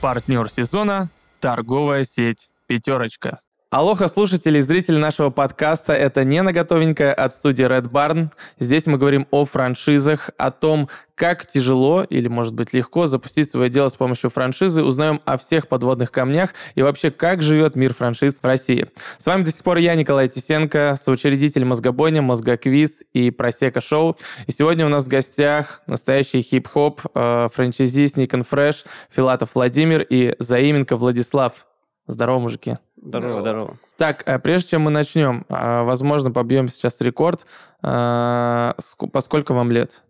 Партнер сезона – торговая сеть «Пятерочка». Алоха, слушатели и зрители нашего подкаста. Это не наготовенькое от студии Red Barn. Здесь мы говорим о франшизах, о том, как тяжело или, может быть, легко запустить свое дело с помощью франшизы. Узнаем о всех подводных камнях и вообще, как живет мир франшиз в России. С вами до сих пор я, Николай Тисенко, соучредитель Мозгобойни, Мозгоквиз и Просека Шоу. И сегодня у нас в гостях настоящий хип-хоп, э, франчайзи Sneak and Филатов Владимир и Заименко Владислав. Здорово, мужики. Здорово, здорово. Так, э, прежде чем мы начнем, э, возможно, побьем сейчас рекорд. Э, ск- По сколько вам лет?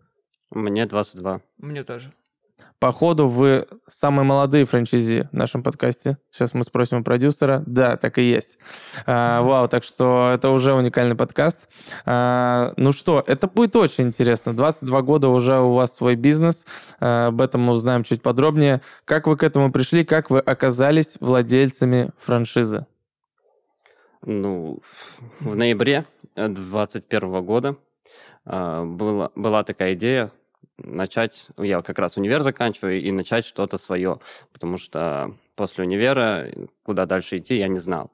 Мне 22. Мне тоже. Походу, вы самые молодые франчайзи в нашем подкасте. Сейчас мы спросим у продюсера. Да, так и есть. А, вау, так что это уже уникальный подкаст. А, ну что, это будет очень интересно. 22 года уже у вас свой бизнес. А, об этом мы узнаем чуть подробнее. Как вы к этому пришли? Как вы оказались владельцами франшизы? Ну, в ноябре 2021 года а, была, была такая идея начать, я как раз универ заканчиваю, и начать что-то свое, потому что после универа куда дальше идти, я не знал.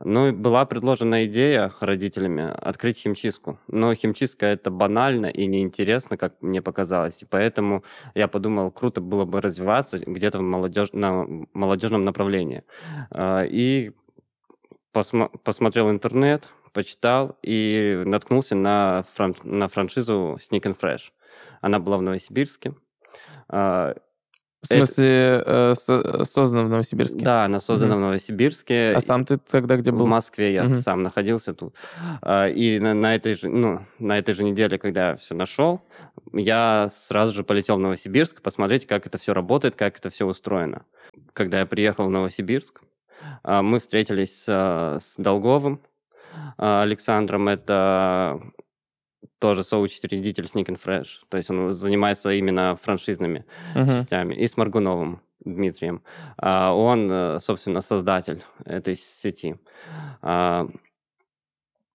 Ну, была предложена идея родителями открыть химчистку. Но химчистка это банально и неинтересно, как мне показалось. И поэтому я подумал, круто было бы развиваться где-то в молодежь, на молодежном направлении. А, И посмо- посмотрел интернет, почитал и наткнулся на, фран- на франшизу Sneak and Fresh. Она была в Новосибирске. А, В смысле, э, со- создано в Новосибирске? Да, она создана Мгм. в Новосибирске. А сам ты тогда где В был? Москве я Мгм. сам находился тут. А, И на, на этой же, ну, на этой же неделе, когда я все нашел, я сразу же полетел в Новосибирск посмотреть, как это все работает, как это все устроено. Когда я приехал в Новосибирск, а, мы встретились с Долговым Александром. Это тоже соучредитель Sneak and Fresh. То есть он занимается именно франшизными Мгм. частями. И с Маргуновым Дмитрием. А, Он, э, собственно, создатель этой сети. А,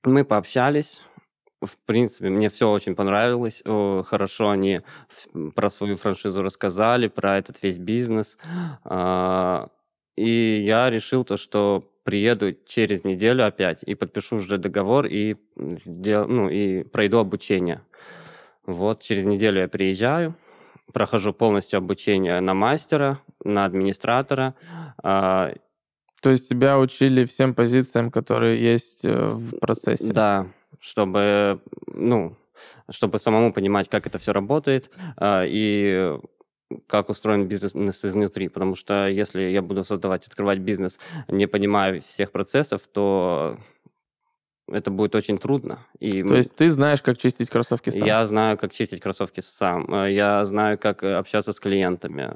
Мы пообщались. В принципе, мне все очень понравилось. Хорошо они про свою франшизу рассказали, про этот весь бизнес. И я решил то, что приеду через неделю опять и подпишу уже договор и, сдел- ну, и пройду обучение. Вот, через неделю я приезжаю, прохожу полностью обучение на мастера, на администратора. А, То есть тебя учили всем позициям, которые есть э, в процессе? Да, чтобы, ну, чтобы самому понимать, как это все работает а, и как устроен бизнес изнутри. Потому что если я буду создавать, открывать бизнес, не понимая всех процессов, то это будет очень трудно. И То есть ты знаешь, как чистить кроссовки сам? Я знаю, как чистить кроссовки сам. Э, Я знаю, как э, общаться с клиентами.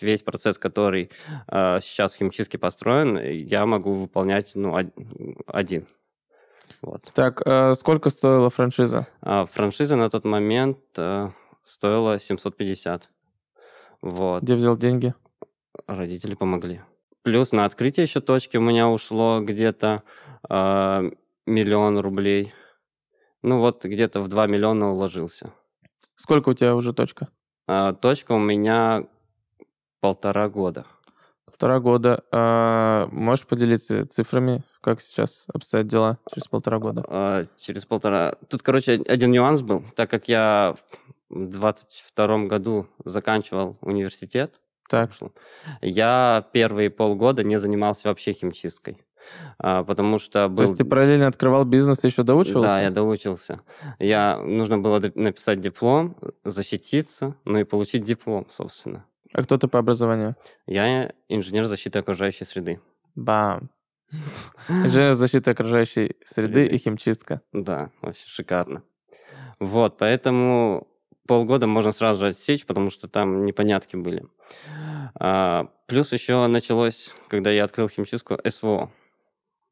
Весь процесс, который э, сейчас в химчистке построен, я могу выполнять ну, од- один. Вот. Так, э, сколько стоила франшиза? А франшиза на тот момент э, стоила 750. Вот. Где взял деньги? Родители помогли. Плюс на открытие еще точки у меня ушло где-то э, миллион рублей. Ну вот где-то в 2 миллиона уложился. Сколько у тебя уже точка? А, точка у меня полтора года. Полтора года. А, можешь поделиться цифрами, как сейчас обстоят дела через полтора года? А, через полтора... Тут, короче, один нюанс был. Так как я в 22 году заканчивал университет, Так, я первые полгода не занимался вообще химчисткой. А, потому что то был... есть ты параллельно открывал бизнес и еще доучивался? Да, я доучился. Я... Нужно было написать диплом, защититься, ну и получить диплом, собственно. А кто ты по образованию? Я инженер защиты окружающей среды. Бам. Инженер защиты окружающей среды Среды. и химчистка. Да, вообще шикарно. Вот, поэтому полгода можно сразу же отсечь, потому что там непонятки были. А, плюс еще началось, когда я открыл химчистку, СВО.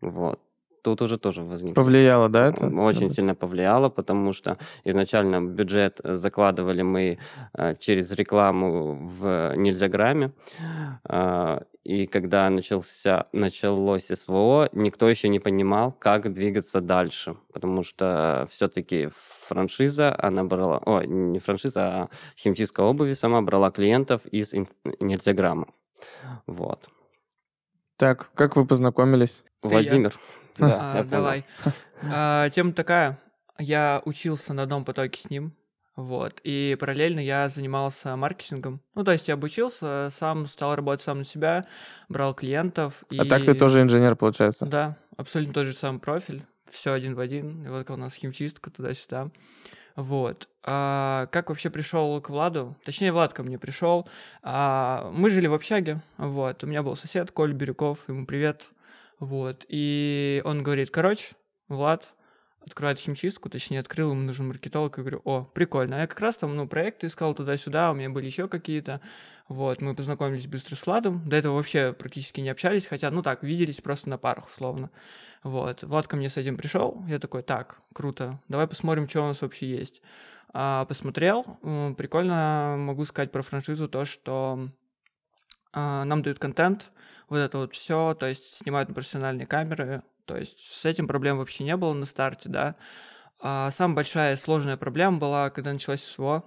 Вот. Тут уже тоже возник. Повлияло, да, это? Очень сильно повлияло, потому что изначально бюджет закладывали мы э, через рекламу в Нельзяграме. А, И когда начался, началось СВО, никто еще не понимал, как двигаться дальше. Потому что все-таки франшиза, она брала... О, не франшиза, а химчистка обуви сама брала клиентов из Нельзяграма. Вот. Так, как вы познакомились? я. Владимир. Да, А, я давай. А, Тема такая. Я учился на одном потоке с ним. Вот. И параллельно я занимался маркетингом. Ну, то есть я обучился, сам стал работать сам на себя, брал клиентов. А так ты и- тоже инженер, получается? Да, абсолютно тот же самый профиль. Все один в один. И вот у нас химчистка туда-сюда. Вот. А, как вообще пришел к Владу? Точнее, Влад ко мне пришел. А, мы жили в общаге. Вот. У меня был сосед Коль Бирюков. Ему привет. Вот. И он говорит, короче, Влад открывает химчистку, точнее, открыл, ему нужен маркетолог. Я говорю, о, прикольно. А я как раз там, ну, проекты искал туда-сюда, у меня были еще какие-то. Вот, мы познакомились быстро с Владом. До этого вообще практически не общались, хотя, ну так, виделись просто на парах, условно. Вот, Влад ко мне с этим пришел, я такой, так, круто, давай посмотрим, что у нас вообще есть. А, посмотрел, прикольно могу сказать про франшизу то, что нам дают контент, вот это вот все, то есть снимают на профессиональные камеры, то есть с этим проблем вообще не было на старте, да. А, самая большая сложная проблема была, когда началось СВО.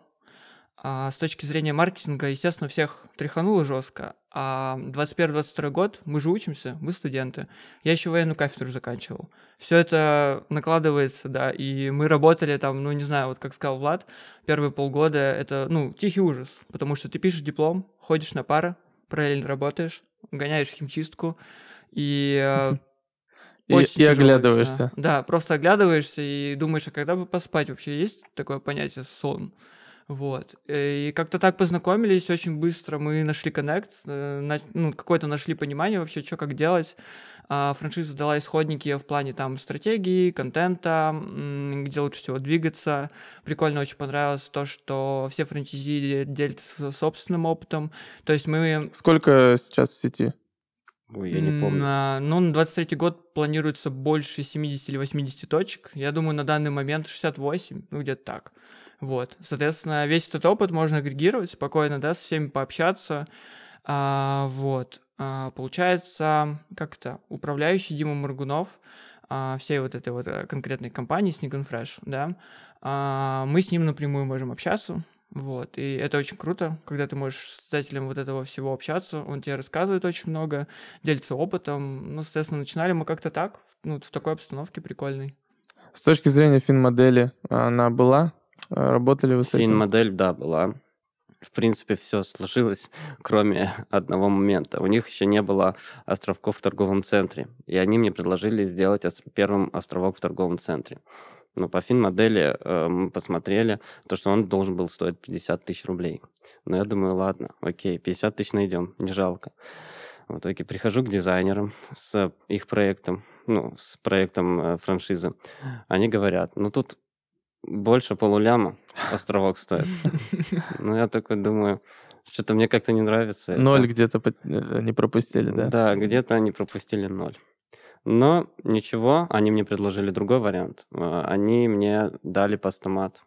А, с точки зрения маркетинга, естественно, всех тряхануло жестко. А 21-22 год, мы же учимся, мы студенты. Я еще военную кафедру заканчивал. Все это накладывается, да, и мы работали там, ну, не знаю, вот как сказал Влад, первые полгода это, ну, тихий ужас, потому что ты пишешь диплом, ходишь на пары, параллельно работаешь, гоняешь химчистку, и э, И, и оглядываешься. всегда. Да, просто оглядываешься и думаешь, а когда бы поспать вообще есть такое понятие сон? Вот. И как-то так познакомились очень быстро. Мы нашли коннект, э, на- ну, какое-то нашли понимание вообще, что как делать. А, Франшиза дала исходники в плане там стратегии, контента, где лучше всего двигаться. Прикольно очень понравилось то, что все франчайзи делятся собственным опытом. То есть мы Сколько сейчас в сети? Ой, я не помню. на, ну, на 23 год планируется больше 70 или 80 точек. Я думаю, на данный момент 68, ну, где-то так. Вот. Соответственно, весь этот опыт можно агрегировать спокойно, да, со всеми пообщаться. А, вот. А, получается, как-то управляющий Дима Моргунов а, всей вот этой вот э, конкретной компании Sneak and Fresh, да, а, мы с ним напрямую можем общаться, вот, и это очень круто, когда ты можешь с создателем вот этого всего общаться, он тебе рассказывает очень много, делится опытом, ну, соответственно, начинали мы как-то так, ну, в такой обстановке прикольной. С точки зрения финмодели, она была? А, Работали вы с этим? Фин-модель, да, была. В принципе, все сложилось, кроме одного момента. У них еще не было островков в торговом центре. И они мне предложили сделать остр- первым островок в торговом центре. Но по фин-модели э, мы посмотрели, то, что он должен был стоить 50 тысяч рублей. Но я думаю, ладно, окей, 50 тысяч найдем, не жалко. В итоге прихожу к дизайнерам с их проектом, ну, с проектом э, франшизы. Они говорят, ну тут больше полуляма островок стоит. Ну, я такой думаю, что-то мне как-то не нравится. Ноль где-то э, не пропустили, да? Да, где-то они пропустили ноль. Но ничего, они мне предложили другой вариант. Э, Они мне дали постамат.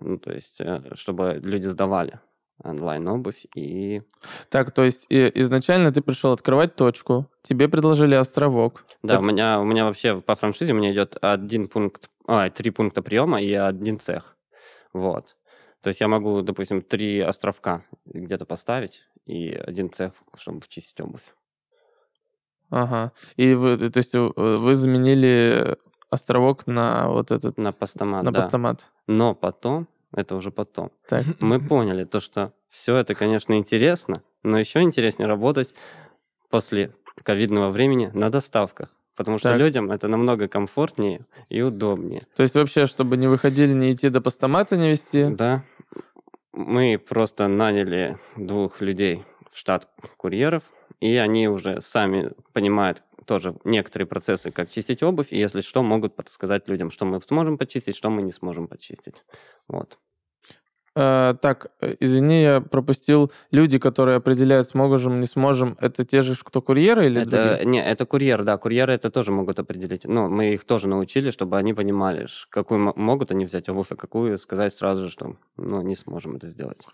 Ну, то есть, э, чтобы люди сдавали онлайн-обувь и... Так, то есть и- изначально ты пришел открывать точку, тебе предложили островок. Да, Это- у меня, у меня вообще по франшизе у меня идет один пункт, а, три пункта приема и один цех. Вот. То есть я могу, допустим, три островка где-то поставить и один цех, чтобы чистить обувь. Ага. И вы, то есть э, вы заменили островок на вот этот... На постамат, на да. постамат. Но потом, это уже потом, Так. мы поняли то, что все это, конечно, интересно, но еще интереснее работать после ковидного времени на доставках. Потому что Так. людям это намного комфортнее и удобнее. То есть вообще, чтобы не выходили, не идти до постамата, не вести? Да. Мы просто наняли двух людей в штат курьеров, и они уже сами понимают тоже некоторые процессы, как чистить обувь, и если что, могут подсказать людям, что мы сможем почистить, что мы не сможем почистить. Вот. Э, так, э, извини, я пропустил. Люди, которые определяют, сможем, не сможем, это те же, кто курьеры или Это, другие? не, это курьер, да, курьеры это тоже могут определить. Но мы их тоже научили, чтобы они понимали, какую мо- могут они взять обувь, а какую сказать сразу же, что ну, не сможем это сделать.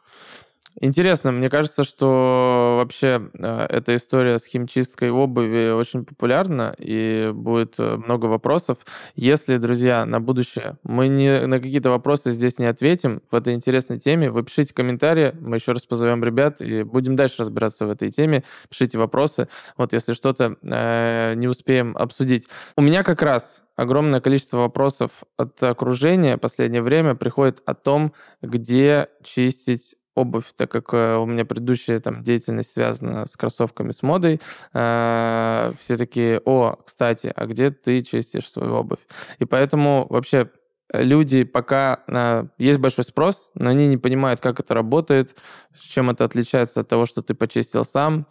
Интересно, мне кажется, что вообще э, эта история с химчисткой обуви очень популярна, и будет э, много вопросов. Если, друзья, на будущее мы не, на какие-то вопросы здесь не ответим в этой интересной теме, вы пишите комментарии, мы еще раз позовем ребят и будем дальше разбираться в этой теме. Пишите вопросы, вот если что-то э, не успеем обсудить. У меня как раз огромное количество вопросов от окружения в последнее время приходит о том, где чистить обувь, так как э, у меня предыдущая там деятельность связана с кроссовками, с модой, э, все такие, о, кстати, а где ты чистишь свою обувь? И поэтому вообще люди пока э, есть большой спрос, но они не понимают, как это работает, чем это отличается от того, что ты почистил сам.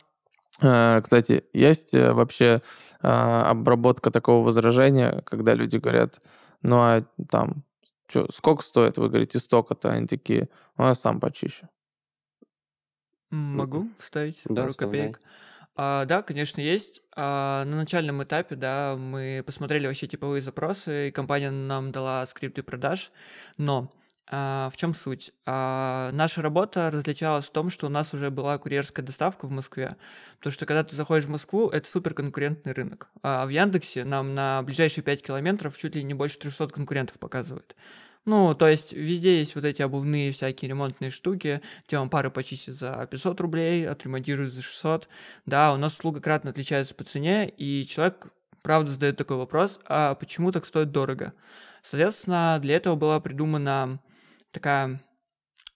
Э, кстати, есть э, вообще э, обработка такого возражения, когда люди говорят, ну а там Чё, сколько стоит? Вы говорите, столько-то. Они такие, ну, я сам почищу. Могу вставить Да, пару вставляй. копеек. А, да, конечно, есть. А, на начальном этапе, да, мы посмотрели вообще типовые запросы, и компания нам дала скрипты продаж, но а, в чем суть? А, наша работа различалась в том, что у нас уже была курьерская доставка в Москве, потому что когда ты заходишь в Москву, это суперконкурентный рынок. А в Яндексе нам на ближайшие 5 километров чуть ли не больше 300 конкурентов показывает. Ну, то есть везде есть вот эти обувные всякие ремонтные штуки, где вам пары почистят за 500 рублей, отремонтируют за 600. Да, у нас услуга кратно отличается по цене, и человек, правда, задает такой вопрос, а почему так стоит дорого? Соответственно, для этого была придумана такая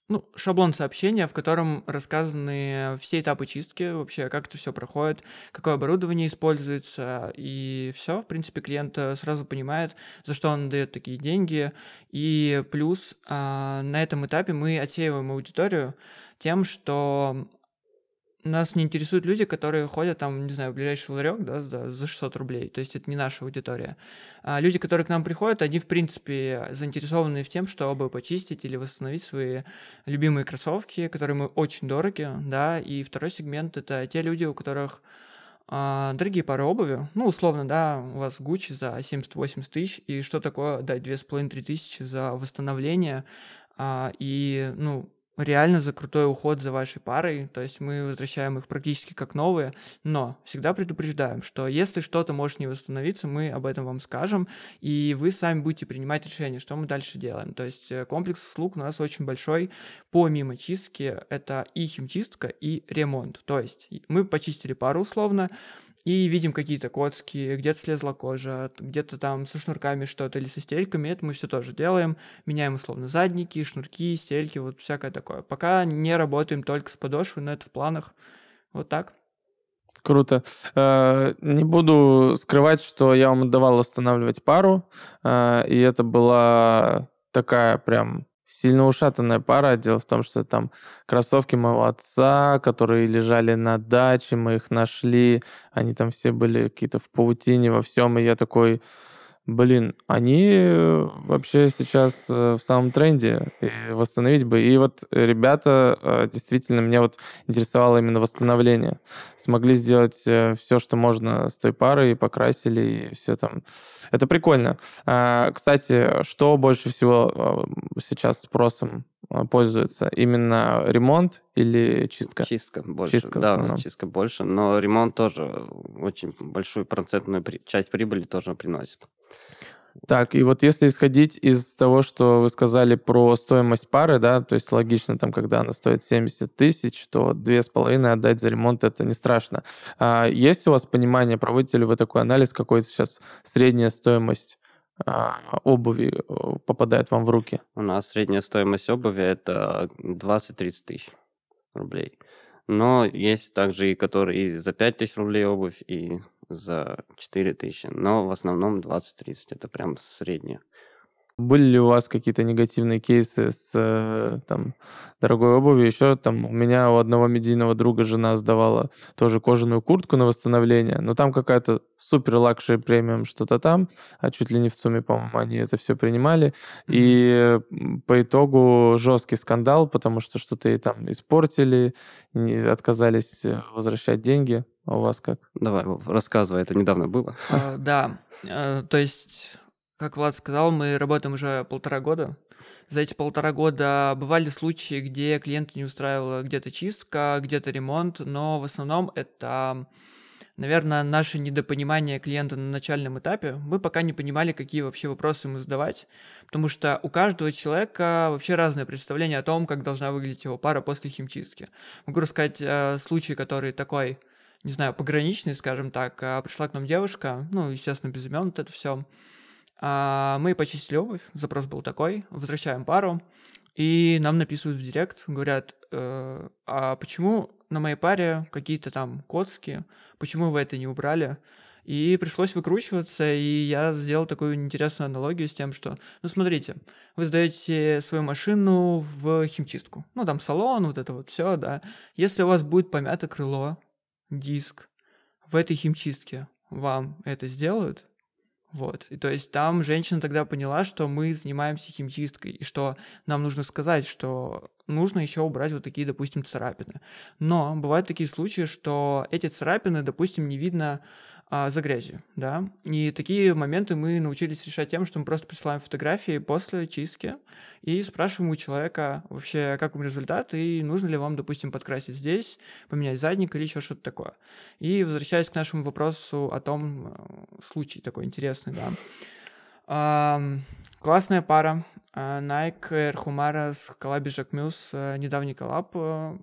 ну, шаблон сообщения, в котором рассказаны все этапы чистки, вообще, как это все проходит, какое оборудование используется, и все, в принципе, клиент э, сразу понимает, за что он дает такие деньги. И плюс а, на этом этапе мы отсеиваем аудиторию тем, что нас не интересуют люди, которые ходят там, не знаю, в ближайший ларек, да, за за 600 рублей. То есть это не наша аудитория. А люди, которые к нам приходят, они, в принципе, заинтересованы в тем, чтобы почистить или восстановить свои любимые кроссовки, которые мы очень дороги, да. И второй сегмент — это те люди, у которых а, дорогие пары обуви, ну, условно, да, у вас Gucci за 70-80 тысяч, и что такое дать 2,5-3 тысячи за восстановление, а, и, ну, реально за крутой уход за вашей парой, то есть мы возвращаем их практически как новые, но всегда предупреждаем, что если что-то может не восстановиться, мы об этом вам скажем, и вы сами будете принимать решение, что мы дальше делаем. То есть э, комплекс услуг у нас очень большой, помимо чистки, это и химчистка, и ремонт. То есть мы почистили пару условно, и видим какие-то коцки, где-то слезла кожа, где-то там со шнурками что-то или со стельками, это мы все тоже делаем, меняем условно задники, шнурки, стельки, вот всякое такое. Пока не работаем только с подошвой, но это в планах. Вот так. Круто. Э, Не буду скрывать, что я вам отдавал восстанавливать пару, э, и это была такая прям сильно ушатанная пара. Дело в том, что там кроссовки моего отца, которые лежали на даче, мы их нашли, они там все были какие-то в паутине, во всем, и я такой, блин, они э, вообще сейчас э, в самом тренде, и восстановить бы. И вот ребята, э, действительно, меня вот интересовало именно восстановление. Смогли сделать все, что можно с той парой, покрасили, и все там. Это прикольно. А, Кстати, что больше всего сейчас спросом пользуется? Именно ремонт или чистка? Чистка больше. Чистка да, у нас чистка больше, но ремонт тоже очень большую процентную при- часть прибыли тоже приносит. Так, и вот если исходить из того, что вы сказали про стоимость пары, да, то есть логично, там, когда она стоит 70 тысяч, то две с половиной отдать за ремонт это не страшно. А есть у вас понимание, проводите ли вы такой анализ, какой сейчас средняя стоимость а, обуви э, попадает вам в руки? У нас средняя стоимость обуви это 20-30 тысяч рублей. Но есть также и которые и за 5 тысяч рублей обувь, и за 4 тысячи. Но в основном 20-30 это прям среднее. Были ли у вас какие-то негативные кейсы с э, там, дорогой обувью? Еще там у меня у одного медийного друга жена сдавала тоже кожаную куртку на восстановление, но там какая-то супер luxury премиум что-то там, а чуть ли не в сумме, по-моему, они это все принимали. И по итогу жесткий скандал, потому что что-то ей там испортили, отказались э, возвращать деньги. А у вас как? Давай, рассказывай, это недавно было. А, Да, э, то есть, как Влад сказал, мы работаем уже полтора года. за эти полтора года бывали случаи, где клиента не устраивала где-то чистка, где-то ремонт, но в основном это наверное, наше недопонимание клиента на начальном этапе. Мы пока не понимали, какие вообще вопросы ему задавать, потому что у каждого человека вообще разное представление о том, как должна выглядеть его пара после химчистки. Могу рассказать э, случай, который такой, не знаю, пограничный, скажем так. Э, пришла к нам девушка, ну, естественно, без имен, вот это все. А, мы почистили обувь, запрос был такой, возвращаем пару, и нам написывают в директ, говорят, э, а почему на моей паре какие-то там коцки, почему вы это не убрали? И пришлось выкручиваться, и я сделал такую интересную аналогию с тем, что, ну, смотрите, вы сдаете свою машину в химчистку. Ну, там салон, вот это вот все, да. Если у вас будет помято крыло, диск, в этой химчистке вам это сделают? Вот. И то есть там женщина тогда поняла, что мы занимаемся химчисткой, и что нам нужно сказать, что нужно еще убрать вот такие, допустим, царапины. Но бывают такие случаи, что эти царапины, допустим, не видно а, за грязью, да. И такие моменты мы научились решать тем, что мы просто присылаем фотографии после чистки и спрашиваем у человека вообще, как вам результат, и нужно ли вам, допустим, подкрасить здесь, поменять задник или еще что-то такое. И возвращаясь к нашему вопросу о том, э, случай такой интересный, да. А, классная пара. А, Nike Air Humara с коллаби Жак Мюс, э, недавний коллаб. Э,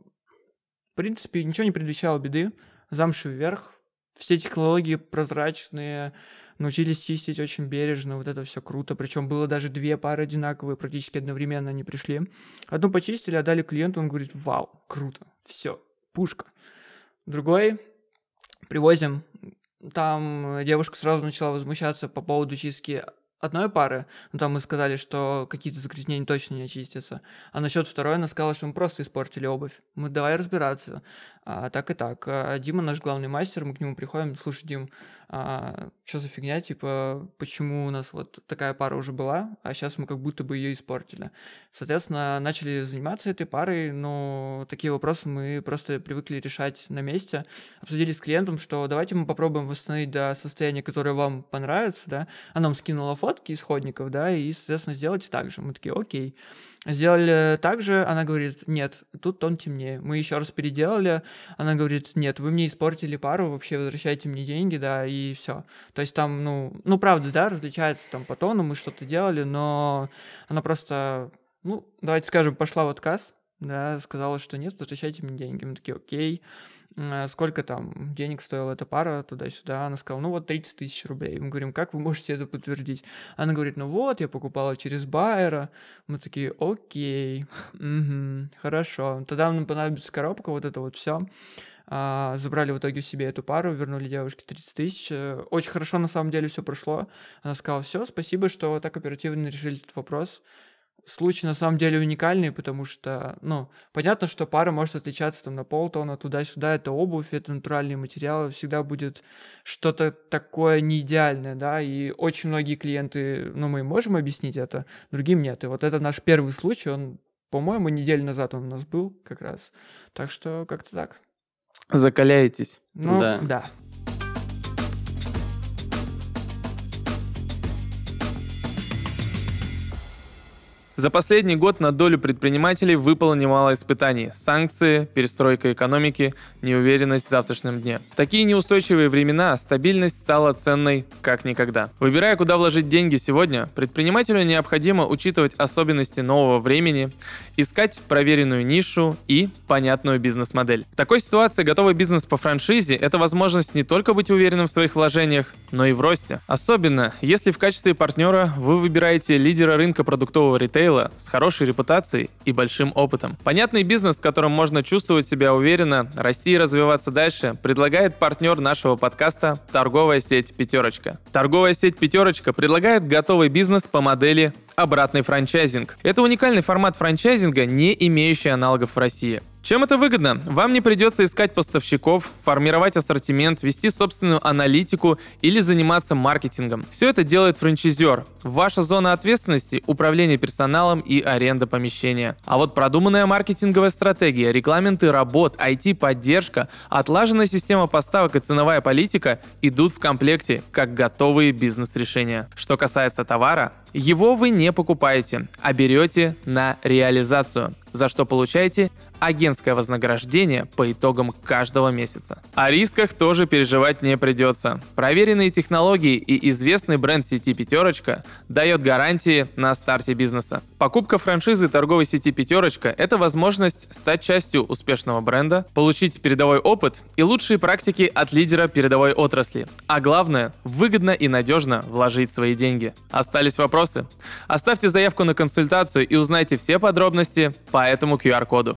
в принципе, ничего не предвещало беды. Замшевый верх, все технологии прозрачные, научились чистить очень бережно, вот это все круто. Причем было даже две пары одинаковые, практически одновременно они пришли. Одну почистили, отдали клиенту, он говорит, вау, круто, все, пушка. Другой привозим, там девушка сразу начала возмущаться по поводу чистки одной пары, ну, там мы сказали, что какие-то загрязнения точно не очистятся. А насчет второй она сказала, что мы просто испортили обувь. Мы давай разбираться. А, так и так. А, Дима наш главный мастер, мы к нему приходим, слушай, Дим, а, что за фигня, типа, почему у нас вот такая пара уже была, а сейчас мы как будто бы ее испортили. Соответственно, начали заниматься этой парой, но такие вопросы мы просто привыкли решать на месте. Обсудили с клиентом, что давайте мы попробуем восстановить до состояния, которое вам понравится, да. Она нам скинула фотки исходников, да, и, соответственно, сделайте так же. Мы такие, окей. Сделали так же, она говорит, нет, тут тон темнее. Мы еще раз переделали, она говорит, нет, вы мне испортили пару, вообще возвращайте мне деньги, да, и все. То есть там, ну, ну, правда, да, различается там по тону, мы что-то делали, но она просто, ну, давайте скажем, пошла в отказ, да, сказала, что нет, возвращайте мне деньги. Мы такие, окей. Э, сколько там денег стоила эта пара туда-сюда? Она сказала, ну вот 30 тысяч рублей. Мы говорим, как вы можете это подтвердить? Она говорит, ну вот, я покупала через Байера. Мы такие, окей, угу, хорошо. Тогда нам понадобится коробка, вот это вот все. А, забрали в итоге себе эту пару, вернули девушке 30 тысяч. Э, очень хорошо на самом деле все прошло. Она сказала, все, спасибо, что так оперативно решили этот вопрос случай на самом деле уникальный, потому что, ну, понятно, что пара может отличаться там на полтона, туда-сюда, это обувь, это натуральные материалы, всегда будет что-то такое не идеальное, да, и очень многие клиенты, ну, мы можем объяснить это, другим нет. И вот это наш первый случай, он, по-моему, неделю назад он у нас был как раз. Так что как-то так. Закаляетесь. Ну, да. да. За последний год на долю предпринимателей выпало немало испытаний. Санкции, перестройка экономики, неуверенность в завтрашнем дне. В такие неустойчивые времена стабильность стала ценной как никогда. Выбирая, куда вложить деньги сегодня, предпринимателю необходимо учитывать особенности нового времени, искать проверенную нишу и понятную бизнес-модель. В такой ситуации готовый бизнес по франшизе – это возможность не только быть уверенным в своих вложениях, но и в росте. Особенно, если в качестве партнера вы выбираете лидера рынка продуктового ритейла с хорошей репутацией и большим опытом. Понятный бизнес, в котором можно чувствовать себя уверенно, расти и развиваться дальше, предлагает партнер нашего подкаста «Торговая сеть «Пятерочка». Торговая сеть «Пятерочка» предлагает готовый бизнес по модели обратный франчайзинг. Это уникальный формат франчайзинга, не имеющий аналогов в России. Чем это выгодно? Вам не придется искать поставщиков, формировать ассортимент, вести собственную аналитику или заниматься маркетингом. Все это делает франчайзер. Ваша зона ответственности – управление персоналом и аренда помещения. А вот продуманная маркетинговая стратегия, регламенты работ, IT-поддержка, отлаженная система поставок и ценовая политика идут в комплекте как готовые бизнес-решения. Что касается товара, его вы не покупаете, а берете на реализацию, за что получаете агентское вознаграждение по итогам каждого месяца. О рисках тоже переживать не придется. Проверенные технологии и известный бренд сети «Пятерочка» дает гарантии на старте бизнеса. Покупка франшизы торговой сети «Пятерочка» — это возможность стать частью успешного бренда, получить передовой опыт и лучшие практики от лидера передовой отрасли. А главное — выгодно и надежно вложить свои деньги. Остались вопросы? Оставьте заявку на консультацию и узнайте все подробности по этому QR-коду.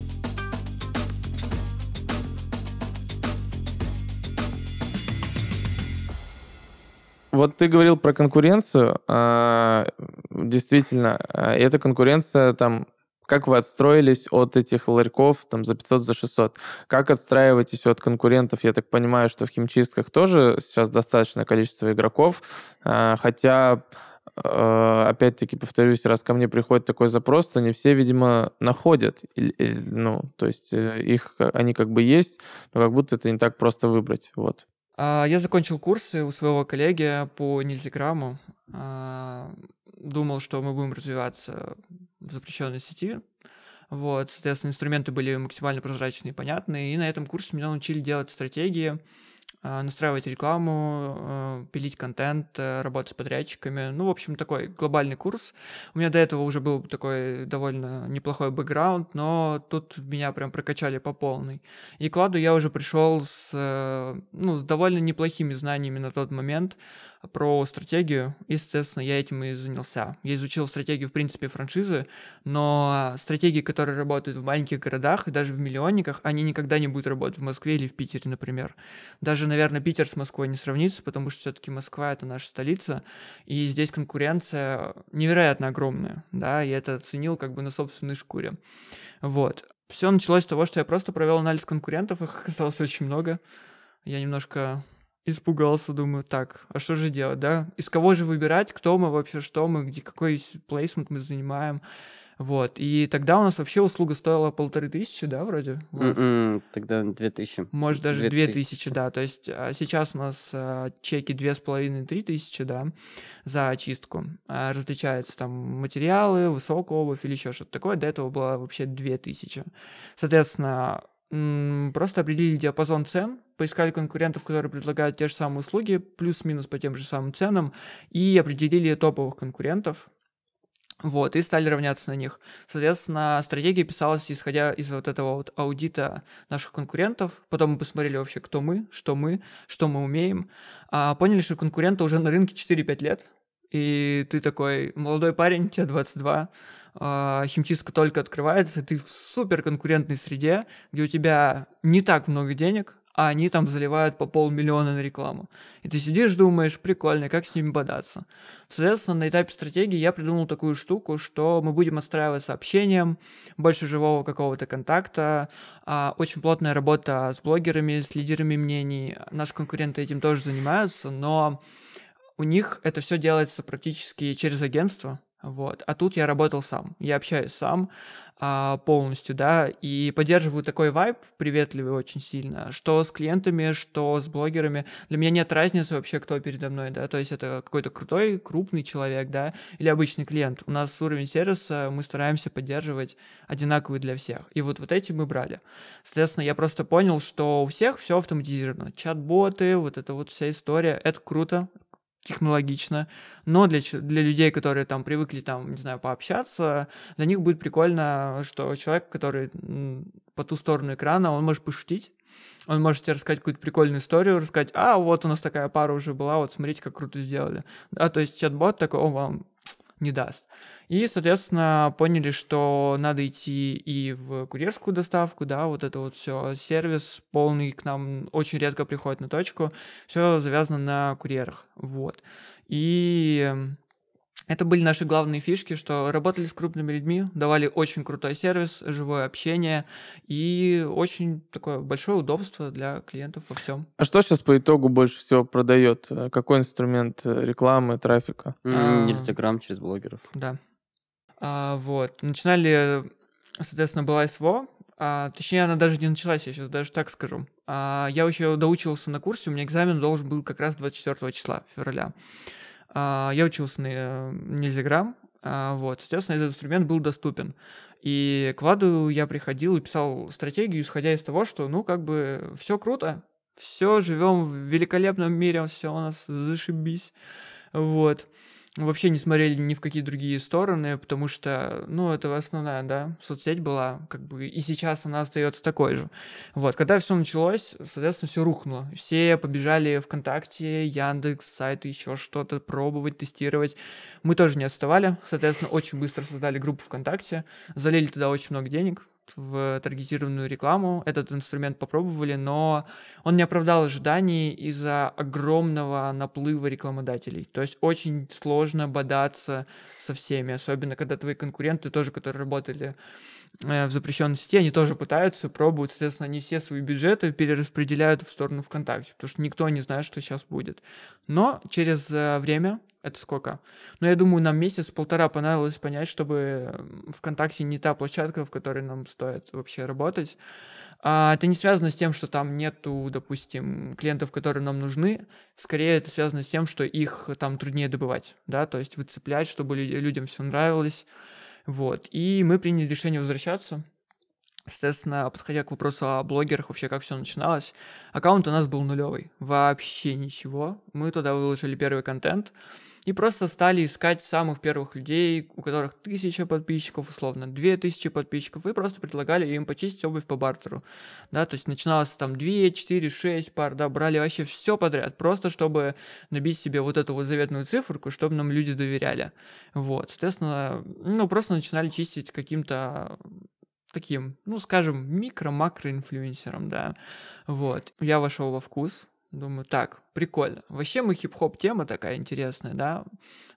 Вот ты говорил про конкуренцию. А, действительно, а, эта конкуренция там как вы отстроились от этих ларьков там, за 500, за 600? Как отстраиваетесь от конкурентов? Я так понимаю, что в химчистках тоже сейчас достаточное количество игроков, а, хотя опять-таки повторюсь, раз ко мне приходит такой запрос, то не все, видимо, находят. Ну, то есть э, их, они как бы есть, но как будто это не так просто выбрать. Вот. А, я закончил курсы у своего коллеги по нельзиграмму. А, думал, что мы будем развиваться в запрещенной сети. Вот, соответственно, инструменты были максимально прозрачные и понятные. И на этом курсе меня научили делать стратегии, настраивать рекламу, а, пилить контент, э, работать с подрядчиками. Ну, в общем, такой глобальный курс. У меня до этого уже был такой довольно неплохой бэкграунд, но тут меня прям прокачали по полной. И к Ладу я уже пришел с, э, ну, с довольно неплохими знаниями на тот момент про стратегию, и, соответственно, я этим и занялся. Я изучил стратегию, в принципе, франшизы, но стратегии, которые работают в маленьких городах и даже в миллионниках, они никогда не будут работать в Москве или в Питере, например. Даже, наверное, Питер с Москвой не сравнится, потому что все-таки Москва — это наша столица, и здесь конкуренция невероятно огромная, да, я это оценил как бы на собственной шкуре. Вот. Все началось с того, что я просто провел анализ конкурентов, их оказалось очень много. Я немножко испугался, думаю, так, а что же делать, да? Из кого же выбирать, кто мы вообще, что мы, где, какой плейсмент мы занимаем. Вот, и тогда у нас вообще услуга стоила полторы тысячи, да, вроде? Вот. Mm-mm, тогда две тысячи. Может, даже две тысячи, да. То есть а сейчас у нас а, чеки две с половиной-три тысячи, да, за очистку. А, различаются там материалы, высокая обувь или еще что-то такое. До этого было вообще две тысячи. Соответственно, просто определили диапазон цен, поискали конкурентов, которые предлагают те же самые услуги, плюс-минус по тем же самым ценам, и определили топовых конкурентов, вот, и стали равняться на них. Соответственно, стратегия писалась исходя из вот этого вот аудита наших конкурентов. Потом мы посмотрели вообще, кто мы, что мы, что мы умеем. А поняли, что конкуренты уже на рынке 4-5 лет. И ты такой молодой парень, тебе 22, а, химчистка только открывается, ты в суперконкурентной среде, где у тебя не так много денег, а они там заливают по полмиллиона на рекламу. И ты сидишь, думаешь, прикольно, как с ними бодаться. Соответственно, на этапе стратегии я придумал такую штуку, что мы будем отстраивать сообщением, больше живого какого-то контакта, а, очень плотная работа с блогерами, с лидерами мнений. Наши конкуренты этим тоже занимаются, но у них это все делается практически через агентство, вот. А тут я работал сам. Я общаюсь сам а, полностью, да, и поддерживаю такой вайб приветливый очень сильно, что с клиентами, что с блогерами. Для меня нет разницы вообще, кто передо мной, да, то есть это какой-то крутой, крупный человек, да, или обычный клиент. У нас уровень сервиса мы стараемся поддерживать одинаковый для всех. И вот, вот эти мы брали. Соответственно, я просто понял, что у всех все автоматизировано. Чат-боты, вот эта вот вся история, это круто, технологично, но для, для людей, которые там привыкли там, не знаю, пообщаться, для них будет прикольно, что человек, который по ту сторону экрана, он может пошутить, он может тебе рассказать какую-то прикольную историю, рассказать, а, вот у нас такая пара уже была, вот смотрите, как круто сделали. Да, то есть чат-бот такой, о, вам не даст. И, соответственно, поняли, что надо идти и в курьерскую доставку, да, вот это вот все, сервис полный к нам очень редко приходит на точку, все завязано на курьерах, вот. И Это были наши главные фишки, что работали с крупными людьми, давали очень крутой сервис, живое общение и очень такое большое удобство для клиентов во всем. А что сейчас по итогу больше всего продает? Какой инструмент э, рекламы, трафика? Инстаграм через блогеров. Да. А, вот. Начинали, соответственно, была СВО. а, точнее, она даже не началась, я сейчас даже так скажу. А, я еще доучился на курсе, у меня экзамен должен был как раз 24 числа, февраля. А, я учился на э, Нельзяграм, а, вот, соответственно, этот инструмент был доступен. И к Владу я приходил и писал стратегию, исходя из того, что, ну, как бы, все круто, все, живем в великолепном мире, все у нас зашибись. Вот. Вообще не смотрели ни в какие другие стороны, потому что, ну, это основная, да, соцсеть была, как бы, и сейчас она остается такой же. Вот, когда все началось, соответственно, все рухнуло. Все побежали ВКонтакте, Яндекс, сайты, еще что-то пробовать, тестировать. Мы тоже не отставали, соответственно, очень быстро создали группу ВКонтакте, залили туда очень много денег в таргетированную рекламу. Этот инструмент попробовали, но он не оправдал ожиданий из-за огромного наплыва рекламодателей. То есть очень сложно бодаться со всеми, особенно когда твои конкуренты тоже, которые работали э, в запрещенной сети, они тоже пытаются, пробуют, соответственно, они все свои бюджеты перераспределяют в сторону ВКонтакте, потому что никто не знает, что сейчас будет. Но через э, время, это сколько? Ну, я думаю, нам месяц-полтора понадобилось понять, чтобы ВКонтакте не та площадка, в которой нам стоит вообще работать. А, это не связано с тем, что там нету, допустим, клиентов, которые нам нужны. Скорее, это связано с тем, что их там труднее добывать, да, то есть выцеплять, чтобы лю- людям все нравилось. Вот. И мы приняли решение возвращаться. Соответственно, подходя к вопросу о блогерах, вообще как все начиналось, аккаунт у нас был нулевый. Вообще ничего. Мы туда выложили первый контент и просто стали искать самых первых людей, у которых тысяча подписчиков, условно, две тысячи подписчиков, и просто предлагали им почистить обувь по бартеру. Да, то есть начиналось там 2, 4, 6 пар, да, брали вообще все подряд, просто чтобы набить себе вот эту вот заветную циферку, чтобы нам люди доверяли. Вот, соответственно, ну, просто начинали чистить каким-то таким, ну, скажем, микро-макро-инфлюенсером, да. Вот. Я вошел во вкус, думаю, так, прикольно. Вообще мы хип-хоп тема такая интересная, да.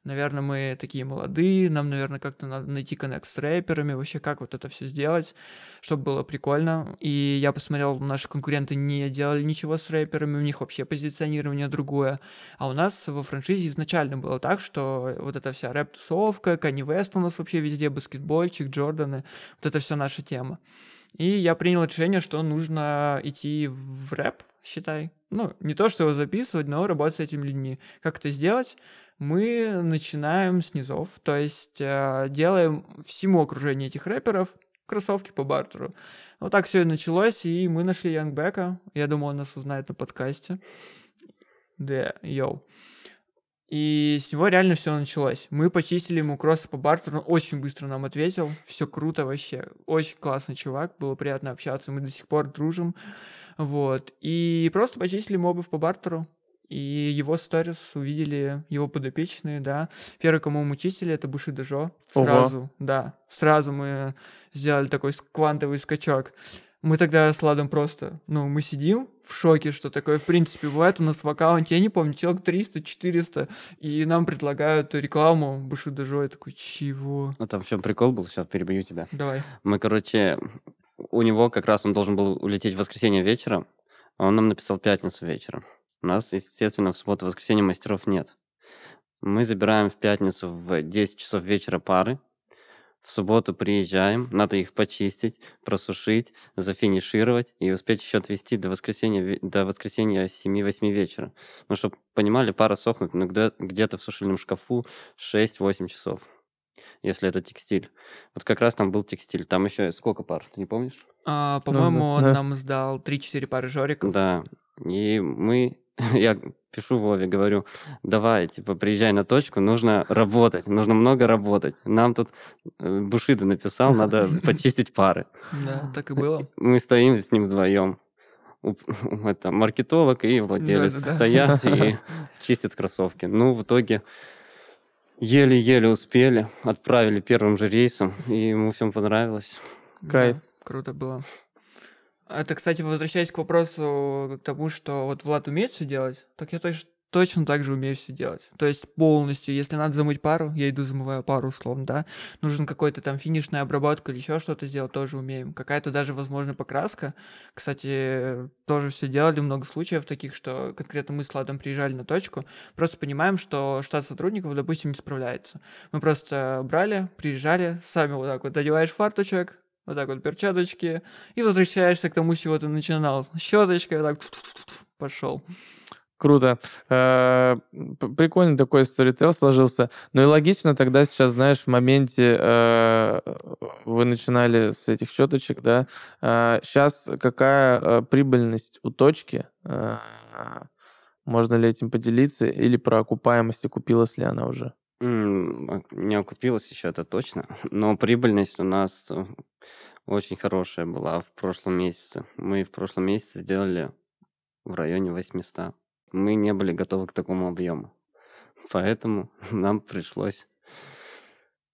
Наверное, мы такие молодые, нам, наверное, как-то надо найти коннект с рэперами, вообще как вот это все сделать, чтобы было прикольно. И я посмотрел, наши конкуренты не делали ничего с рэперами, у них вообще позиционирование другое. А у нас во франшизе изначально было так, что вот эта вся рэп-тусовка, Канни Вест у нас вообще везде, баскетбольчик, Джорданы, вот это все наша тема. И я принял решение, что нужно идти в рэп, считай. Ну, не то, что его записывать, но работать с этими людьми. Как это сделать? Мы начинаем с низов, то есть э, делаем всему окружению этих рэперов кроссовки по бартеру. Вот так все и началось, и мы нашли Янгбека. Я думаю, он нас узнает на подкасте. Да, йоу. И с него реально все началось. Мы почистили ему кроссы по бартеру, он очень быстро нам ответил. Все круто вообще. Очень классный чувак, было приятно общаться, мы до сих пор дружим. Вот. И просто почистили ему обувь по бартеру. И его сторис увидели его подопечные, да. Первый, кому мы чистили, это Буши Дежо. Ого. Сразу, да. Сразу мы сделали такой квантовый скачок. Мы тогда с Ладом просто, ну, мы сидим в шоке, что такое, в принципе, бывает у нас в аккаунте, я не помню, человек 300-400, и нам предлагают рекламу Буши Дежо, я такой, чего? Ну, там в чем прикол был, сейчас перебью тебя. Давай. Мы, короче, у него как раз он должен был улететь в воскресенье вечером, а он нам написал пятницу вечером. У нас, естественно, в субботу-воскресенье мастеров нет. Мы забираем в пятницу в 10 часов вечера пары, в субботу приезжаем, надо их почистить, просушить, зафинишировать и успеть еще отвезти до воскресенья, до воскресенья 7-8 вечера. Ну, чтобы понимали, пара сохнет ну, где- где-то в сушильном шкафу 6-8 часов, если это текстиль. Вот как раз там был текстиль. Там еще сколько пар, ты не помнишь? А, по-моему, он да. нам сдал 3-4 пары жориков. Да. И мы, я пишу Вове, говорю, давай, типа, приезжай на точку, нужно работать, нужно много работать. Нам тут э, Бушида написал, надо почистить пары. Да, так и было. Мы стоим с ним вдвоем. Это маркетолог и владелец стоят и чистят кроссовки. Ну, в итоге еле-еле успели, отправили первым же рейсом, и ему всем понравилось. Кайф. Да, круто было. Это, кстати, возвращаясь к вопросу к тому, что вот Влад умеет все делать, так я точно точно так же умею все делать. То есть полностью, если надо замыть пару, я иду замываю пару условно, да. Нужен какой-то там финишная обработка или еще что-то сделать, тоже умеем. Какая-то даже, возможно, покраска. Кстати, тоже все делали, много случаев таких, что конкретно мы с Ладом приезжали на точку, просто понимаем, что штат сотрудников, допустим, не справляется. Мы просто брали, приезжали, сами вот так вот одеваешь фарточек, вот так вот перчаточки, и возвращаешься к тому, с чего ты начинал. Щеточкой, вот так пошел. Круто. Э, Прикольный такой сторител сложился. Ну и логично тогда сейчас, знаешь, в моменте э, вы начинали с этих щеточек, да? Сейчас какая э, прибыльность у точки? Можно ли этим поделиться? Или про окупаемость окупилась ли она уже? А, Не окупилась еще, это точно. Но прибыльность у нас э, очень хорошая была в прошлом месяце. Мы в прошлом месяце сделали в районе 800. Мы не были готовы к такому объему. Поэтому нам пришлось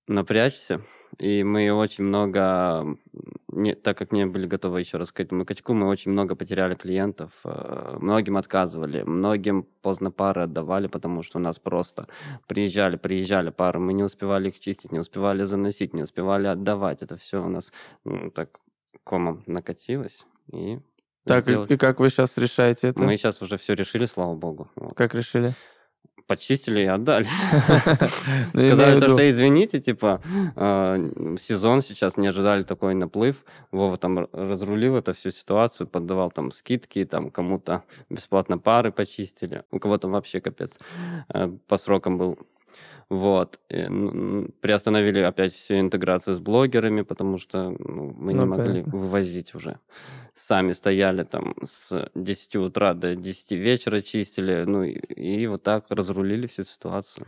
напрячься. И мы очень много, не, так как не были готовы еще раз к этому качку, мы очень много потеряли клиентов. э, Многим отказывали, многим поздно пары отдавали, потому что у нас просто приезжали, приезжали пары, мы не успевали их чистить, не успевали заносить, не успевали отдавать. Это все у нас ну, так комом накатилось. И Так, и, сделали. и как вы сейчас решаете это? Мы сейчас уже все решили, слава богу. Вот. Как решили? Почистили и отдали. Ну, Сказали то, что извините, типа, э, сезон сейчас не ожидали такой наплыв. Вова там разрулил эту всю ситуацию, поддавал там скидки, там кому-то бесплатно пары почистили, у кого-то вообще капец э, по срокам был. Вот. И, н- приостановили опять всю интеграцию с блогерами, потому что ну, мы не Ну, могли понятно. вывозить уже. Сами стояли там с 10 утра до 10 вечера чистили, ну и, и вот так разрулили всю ситуацию.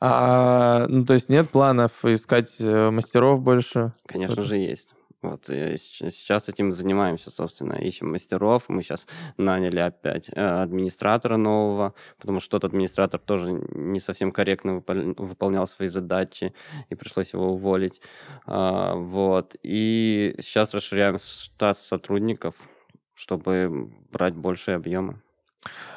А, ну, то есть нет планов искать э, мастеров больше? Конечно Это- же, есть. Вот э, сейчас этим занимаемся, собственно, ищем мастеров. Мы сейчас наняли опять э, администратора нового, потому что тот администратор тоже не совсем корректно выпол- выполнял свои задачи, и пришлось его уволить. А, Вот. И сейчас расширяем штат сотрудников, чтобы брать большие объемы.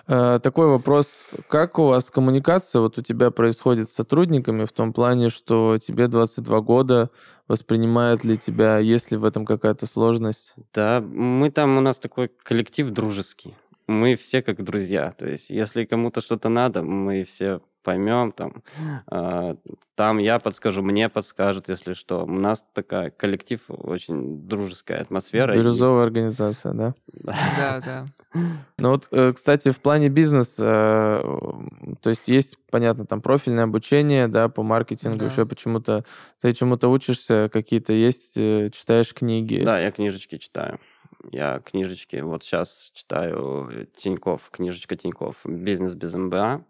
Э, Такой вопрос. Как у вас коммуникация вот у тебя происходит с сотрудниками в том плане, что тебе 22 года, воспринимают ли тебя, есть ли в этом какая-то сложность? Да, мы там, у нас такой коллектив дружеский. Мы все как друзья. То есть, если кому-то что-то надо, мы все поймем, там, а, там я подскажу, мне подскажут, если что. У нас такая коллектив, очень дружеская атмосфера. и- Бирюзовая организация, да? Да, да. Ну вот, э, кстати, в плане бизнеса, э, то есть есть, понятно, там профильное обучение, да, по маркетингу, Да. еще почему-то, ты чему-то учишься, какие-то есть, э, читаешь книги. Да, я книжечки читаю. Я книжечки, вот сейчас читаю Тиньков, книжечка Тиньков «Бизнес без МБА».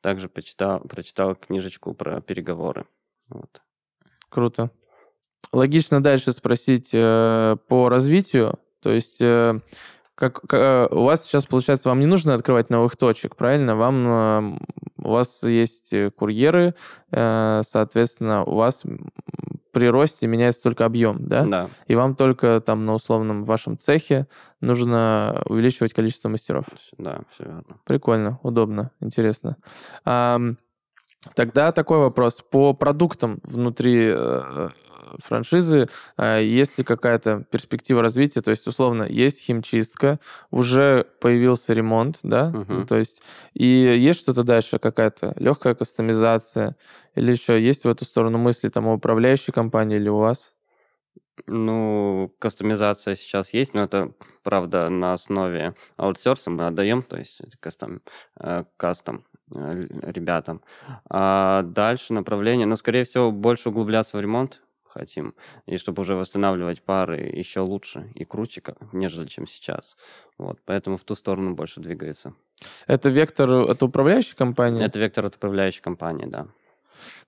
Также почитал, прочитал книжечку про переговоры. Вот. Круто. Логично дальше спросить э, по развитию. То есть э, как, к- э, у вас сейчас, получается, вам не нужно открывать новых точек, правильно? Вам э, у вас есть курьеры, э, соответственно, у вас при росте меняется только объем, да? Да, И вам только там на условном вашем цехе нужно увеличивать количество мастеров. да, все верно. Прикольно, удобно, интересно. Тогда такой вопрос. По продуктам внутри э, франшизы э, есть ли какая-то перспектива развития? То есть, условно, есть химчистка, уже появился ремонт, да? Ну, То есть, и есть что-то дальше, какая-то легкая кастомизация? Или еще есть в эту сторону мысли там у управляющей компании или у вас? Ну, кастомизация сейчас есть, но это, правда, на основе аутсорса мы отдаем, то есть это кастом, э, кастом ребятам. А дальше направление, ну, скорее всего, больше углубляться в ремонт хотим, и чтобы уже восстанавливать пары еще лучше и круче, нежели чем сейчас. Вот, поэтому в ту сторону больше двигается. Это вектор, это управляющая компания? Это вектор от управляющей компании, да.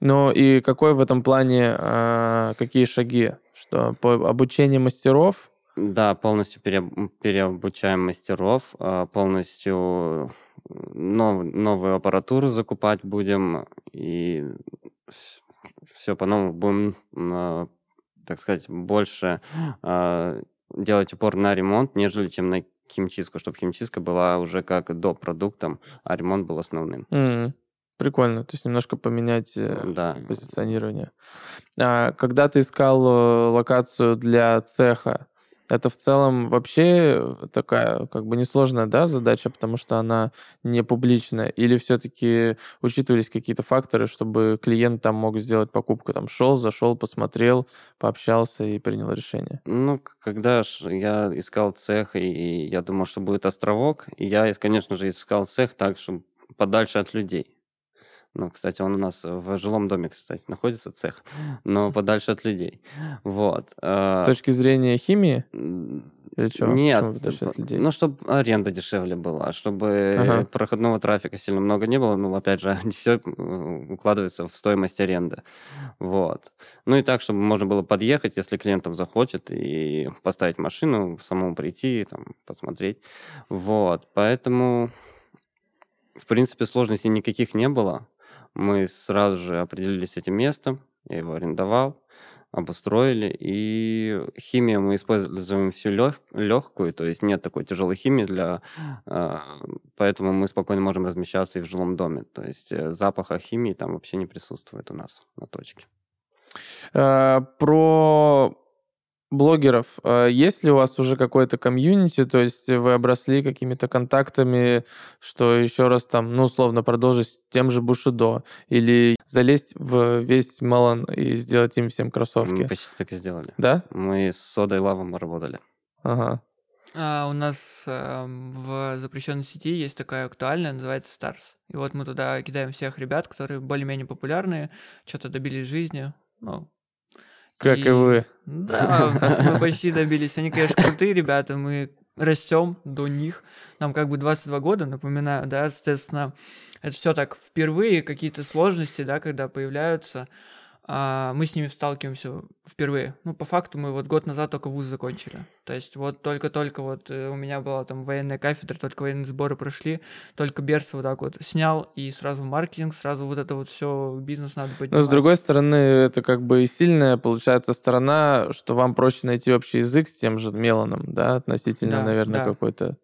Ну и какой в этом плане, а, какие шаги? Что по обучению мастеров? Да, полностью переоб- переобучаем мастеров, а, полностью нов- новую аппаратуру закупать будем, и все по-новому будем, а, так сказать, больше а, делать упор на ремонт, нежели чем на химчистку, чтобы химчистка была уже как до продуктом, а ремонт был основным. М, Прикольно. То есть немножко поменять э, Да. позиционирование. А, когда ты искал э, локацию для цеха, это в целом вообще такая как бы несложная да, задача, потому что она не публичная? Или все-таки учитывались какие-то факторы, чтобы клиент там мог сделать покупку? Там шел, зашел, посмотрел, пообщался и принял решение. Ну, когда я искал цех, и я думал, что будет островок, я, конечно же, искал цех так, чтобы подальше от людей. Ну, кстати, он у нас в жилом доме, кстати, находится цех, но подальше от людей. Вот. С а, точки зрения химии? Или чё? Нет, п- людей? ну, чтобы аренда дешевле была, чтобы Ага. проходного трафика сильно много не было. Ну, опять же, все укладывается в стоимость аренды. Вот. Ну и так, чтобы можно было подъехать, если клиент там захочет, и поставить машину, самому прийти, там, посмотреть. Вот. Поэтому, в принципе, сложностей никаких не было. Мы сразу же определились с этим местом, я его арендовал, обустроили, и химию мы используем всю легкую, то есть нет такой тяжелой химии для... а, Поэтому мы спокойно можем размещаться и в жилом доме. То есть э, запаха химии там вообще не присутствует у нас на точке. Э, Про блогеров. Э, Есть ли у вас уже какое-то комьюнити, то есть вы обросли какими-то контактами, что еще раз там, ну, условно, продолжить тем же Бушидо, или залезть в весь Мелан и сделать им всем Мы кроссовки? почти так и сделали. Да? Мы с Содой Лавом работали. Ага. А, у нас эм, в запрещенной сети есть такая актуальная, называется Stars. И вот мы туда кидаем всех ребят, которые более-менее популярные, что-то добились жизни. Ну, Как и вы. Да, мы почти добились. Они, конечно, крутые ребята, мы растем до них. Нам как бы 22 года, напоминаю, да, соответственно, это все так впервые, какие-то сложности, да, когда появляются, а, мы с ними сталкиваемся впервые. Ну, по факту мы вот год назад только вуз закончили. То есть вот только-только вот э, у меня была там военная кафедра, только военные сборы прошли, только Берса вот так вот снял, и сразу в маркетинг, сразу вот это вот все бизнес надо поднимать. Но с другой стороны, это как бы и сильная, получается, сторона, что вам проще найти общий язык с тем же Меланом, да, относительно, Да, наверное, да. какой-то...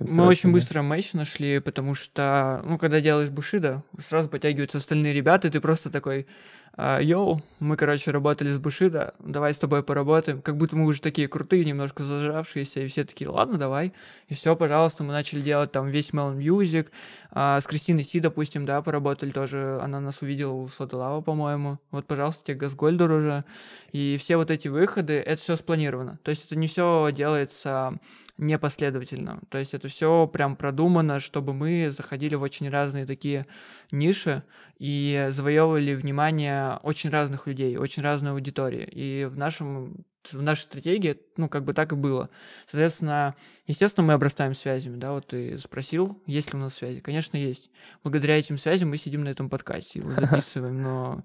Мы очень быстро матч нашли, потому что, ну, когда делаешь Бушида, сразу подтягиваются остальные ребята, и ты просто такой, «А, йоу, мы, короче, работали с Бушида, давай с тобой поработаем. Как будто мы уже такие крутые, немножко зажравшиеся, и все такие, ладно, давай. И все, пожалуйста, мы начали делать там весь Melon Music, а, с Кристиной Си, допустим, да, поработали тоже, она нас увидела у Сода Лава, по-моему. Вот, пожалуйста, тебе Газгольдер уже. И все вот эти выходы, это все спланировано. То есть это не все делается непоследовательно. То есть это все прям продумано, чтобы мы заходили в очень разные такие ниши и завоевывали внимание очень разных людей, очень разной аудитории. И в нашем в нашей стратегии, ну, как бы так и было. Соответственно, естественно, мы обрастаем связями, да, вот ты спросил, есть ли у нас связи. Конечно, есть. Благодаря этим связям мы сидим на этом подкасте, его записываем, но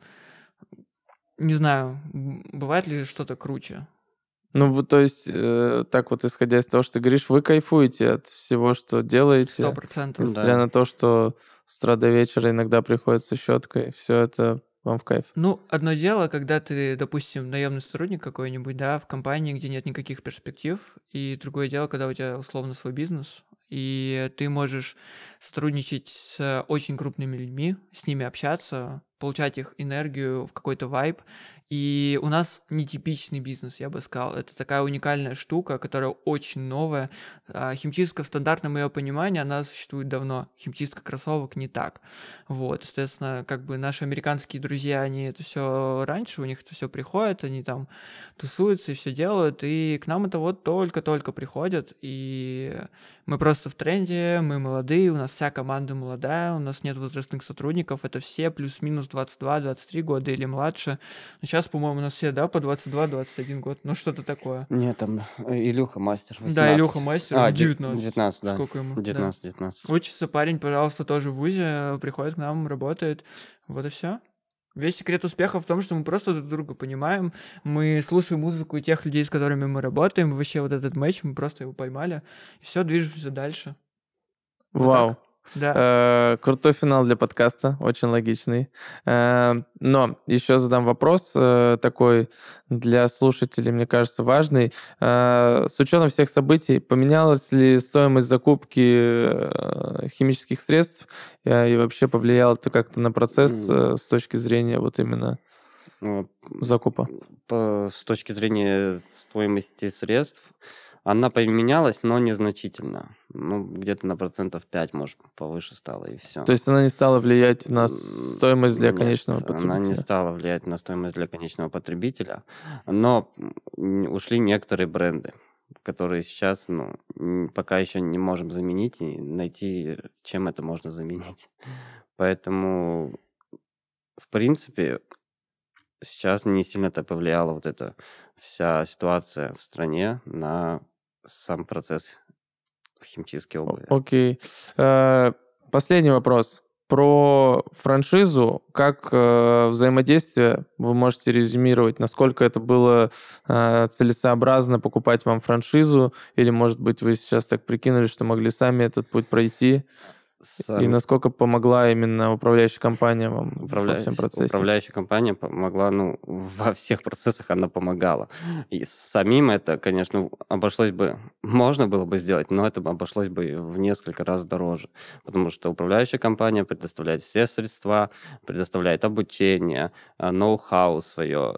не знаю, бывает ли что-то круче. Ну, вот, то есть, э, так вот, исходя из того, что ты говоришь, вы кайфуете от всего, что делаете, Сто процентов. несмотря Да. на то, что с утра до вечера иногда приходится щеткой, все это вам в кайф. Ну, одно дело, когда ты, допустим, наемный сотрудник какой-нибудь, да, в компании, где нет никаких перспектив, и другое дело, когда у тебя условно свой бизнес, и ты можешь сотрудничать с очень крупными людьми, с ними общаться, получать их энергию в какой-то вайб. И у нас нетипичный бизнес, я бы сказал. Это такая уникальная штука, которая очень новая. А, Химчистка в стандартном ее понимании, она существует давно. Химчистка кроссовок не так. Вот, соответственно, как бы наши американские друзья, они это все раньше, у них это все приходит, они там тусуются и все делают, и к нам это вот только-только приходит, и мы просто в тренде, мы молодые, у нас вся команда молодая, у нас нет возрастных сотрудников, это все плюс-минус 22-23 года или младше. Но сейчас, по-моему, у нас все, да, по 22-21 год, ну что-то такое. Нет, там э, Илюха мастер. Да, 18. Илюха мастер, А, ему 19. 19, да. Сколько ему? Да. 19, 19. Учится парень, пожалуйста, тоже в ВУЗе, приходит к нам, работает. Вот и все. Весь секрет успеха в том, что мы просто друг друга понимаем, мы слушаем музыку тех людей, с которыми мы работаем, вообще вот этот матч, мы просто его поймали, и все, движемся дальше. Вау. Да. Э, Крутой финал для подкаста, очень логичный. Э, Но еще задам вопрос э, такой для слушателей, мне кажется, важный. Э, С учетом всех событий, поменялась ли стоимость закупки э, химических средств э, и вообще повлияло это как-то на процесс э, с точки зрения вот именно Ну, закупа? по- с точки зрения стоимости средств, она поменялась, но незначительно. Ну, где-то на процентов 5, может, повыше стало, и все. То есть она не стала влиять на стоимость для конечного потребителя? Она не стала влиять на стоимость для конечного потребителя, но ушли некоторые бренды, которые сейчас, ну, пока еще не можем заменить и найти, чем это можно заменить. Поэтому, в принципе, сейчас не сильно-то повлияла вот эта вся ситуация в стране на сам процесс химчистки обуви. Окей. Э, Последний вопрос. Про франшизу, как э, взаимодействие вы можете резюмировать, насколько это было э, целесообразно покупать вам франшизу, или, может быть, вы сейчас так прикинули, что могли сами этот путь пройти, и Сам- насколько помогла именно управляющая компания вам во Управляющая, всем процессе? управляющая компания помогла, ну, во всех процессах она помогала. И самим это, конечно, обошлось бы, можно было бы сделать, но это обошлось бы в несколько раз дороже. Потому что управляющая компания предоставляет все средства, предоставляет обучение, э, ноу-хау свое.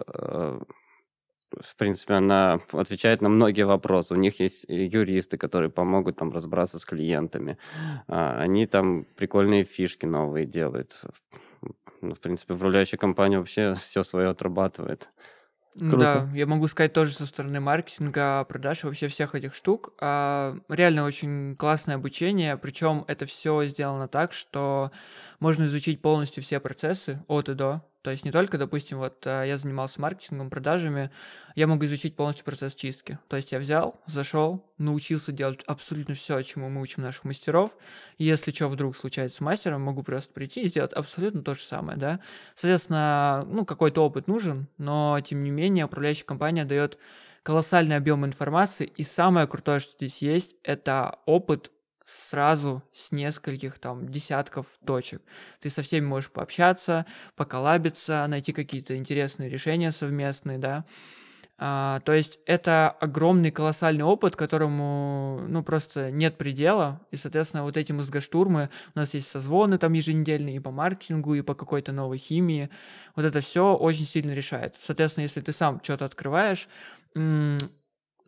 Э, В принципе, она отвечает на многие вопросы. У них есть юристы, которые помогут там разобраться с клиентами. А, Они там прикольные фишки новые делают. Ну, в принципе, управляющая компания вообще все свое отрабатывает. Круто. Да, я могу сказать тоже со стороны маркетинга, продаж и вообще всех этих штук. А, Реально очень классное обучение, причем это все сделано так, что можно изучить полностью все процессы от и до. То есть не только, допустим, вот а, я занимался маркетингом, продажами, я могу изучить полностью процесс чистки. То есть я взял, зашел, научился делать абсолютно все, чему мы учим наших мастеров. Если что вдруг случается с мастером, могу просто прийти и сделать абсолютно то же самое, да. Соответственно, ну, какой-то опыт нужен, но, тем не менее, управляющая компания дает колоссальный объем информации, и самое крутое, что здесь есть, это опыт сразу с нескольких там десятков точек. Ты со всеми можешь пообщаться, поколабиться, найти какие-то интересные решения совместные, да. А, то есть это огромный колоссальный опыт, которому ну просто нет предела, и соответственно вот эти мозгоштурмы у нас есть созвоны там еженедельные и по маркетингу, и по какой-то новой химии. Вот это все очень сильно решает. Соответственно, если ты сам что-то открываешь,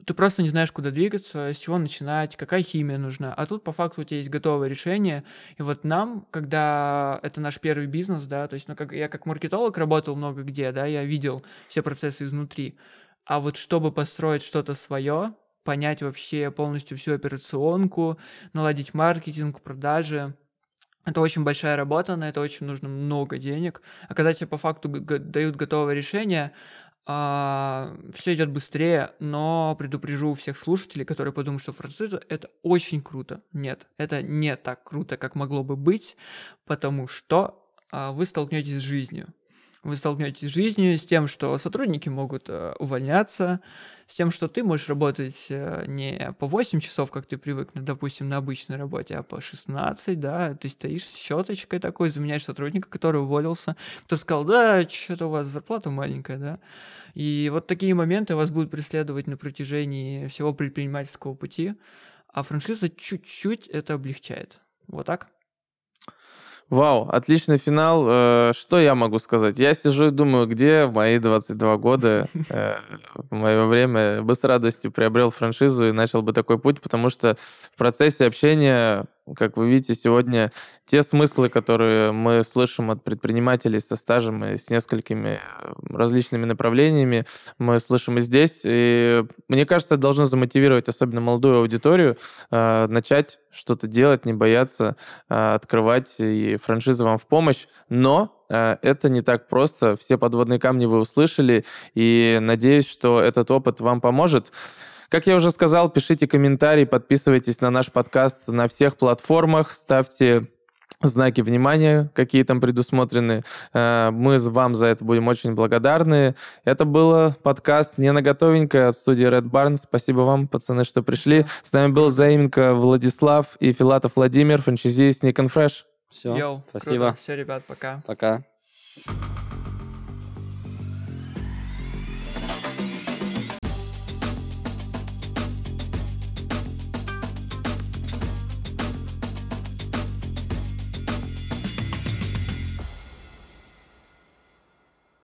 ты просто не знаешь, куда двигаться, с чего начинать, какая химия нужна. А тут по факту у тебя есть готовое решение. И вот нам, когда это наш первый бизнес, да, то есть, ну, как я как маркетолог работал много где, да, я видел все процессы изнутри. А вот чтобы построить что-то свое, понять вообще полностью всю операционку, наладить маркетинг, продажи, это очень большая работа, на это очень нужно много денег. А когда тебе по факту дают готовое решение, все идет быстрее, но предупрежу всех слушателей, которые подумают, что франшиза это очень круто. Нет, это не так круто, как могло бы быть, потому что а, вы столкнетесь с жизнью. Вы столкнетесь с жизнью, с тем, что сотрудники могут э, увольняться, с тем, что ты можешь работать э, не по 8 часов, как ты привык, допустим, на обычной работе, а по 16, да, ты стоишь с щеточкой такой, заменяешь сотрудника, который уволился, кто сказал, да, что-то у вас зарплата маленькая, да, и вот такие моменты вас будут преследовать на протяжении всего предпринимательского пути, а франшиза чуть-чуть это облегчает. Вот так? Вау, отличный финал. Э, Что я могу сказать? Я сижу и думаю, где в мои 22 года, э, в мое время, бы с радостью приобрел франшизу и начал бы такой путь, потому что в процессе общения, как вы видите, сегодня те смыслы, которые мы слышим от предпринимателей со стажем и с несколькими э, различными направлениями, мы слышим и здесь. И мне кажется, это должно замотивировать особенно молодую аудиторию э, начать что-то делать, не бояться э, открывать, и франшиза вам в помощь. Но э, это не так просто. Все подводные камни вы услышали, и надеюсь, что этот опыт вам поможет. Как я уже сказал, пишите комментарии, подписывайтесь на наш подкаст на всех платформах, ставьте знаки внимания, какие там предусмотрены. Э, Мы вам за это будем очень благодарны. Это был подкаст «Не на готовенькое» от студии Red Barn. Спасибо вам, пацаны, что пришли. С нами был Заименко Владислав и Филатов Владимир, франчайзи Sneak and Fresh. Все, Йоу, спасибо. Все, ребят, пока. Пока.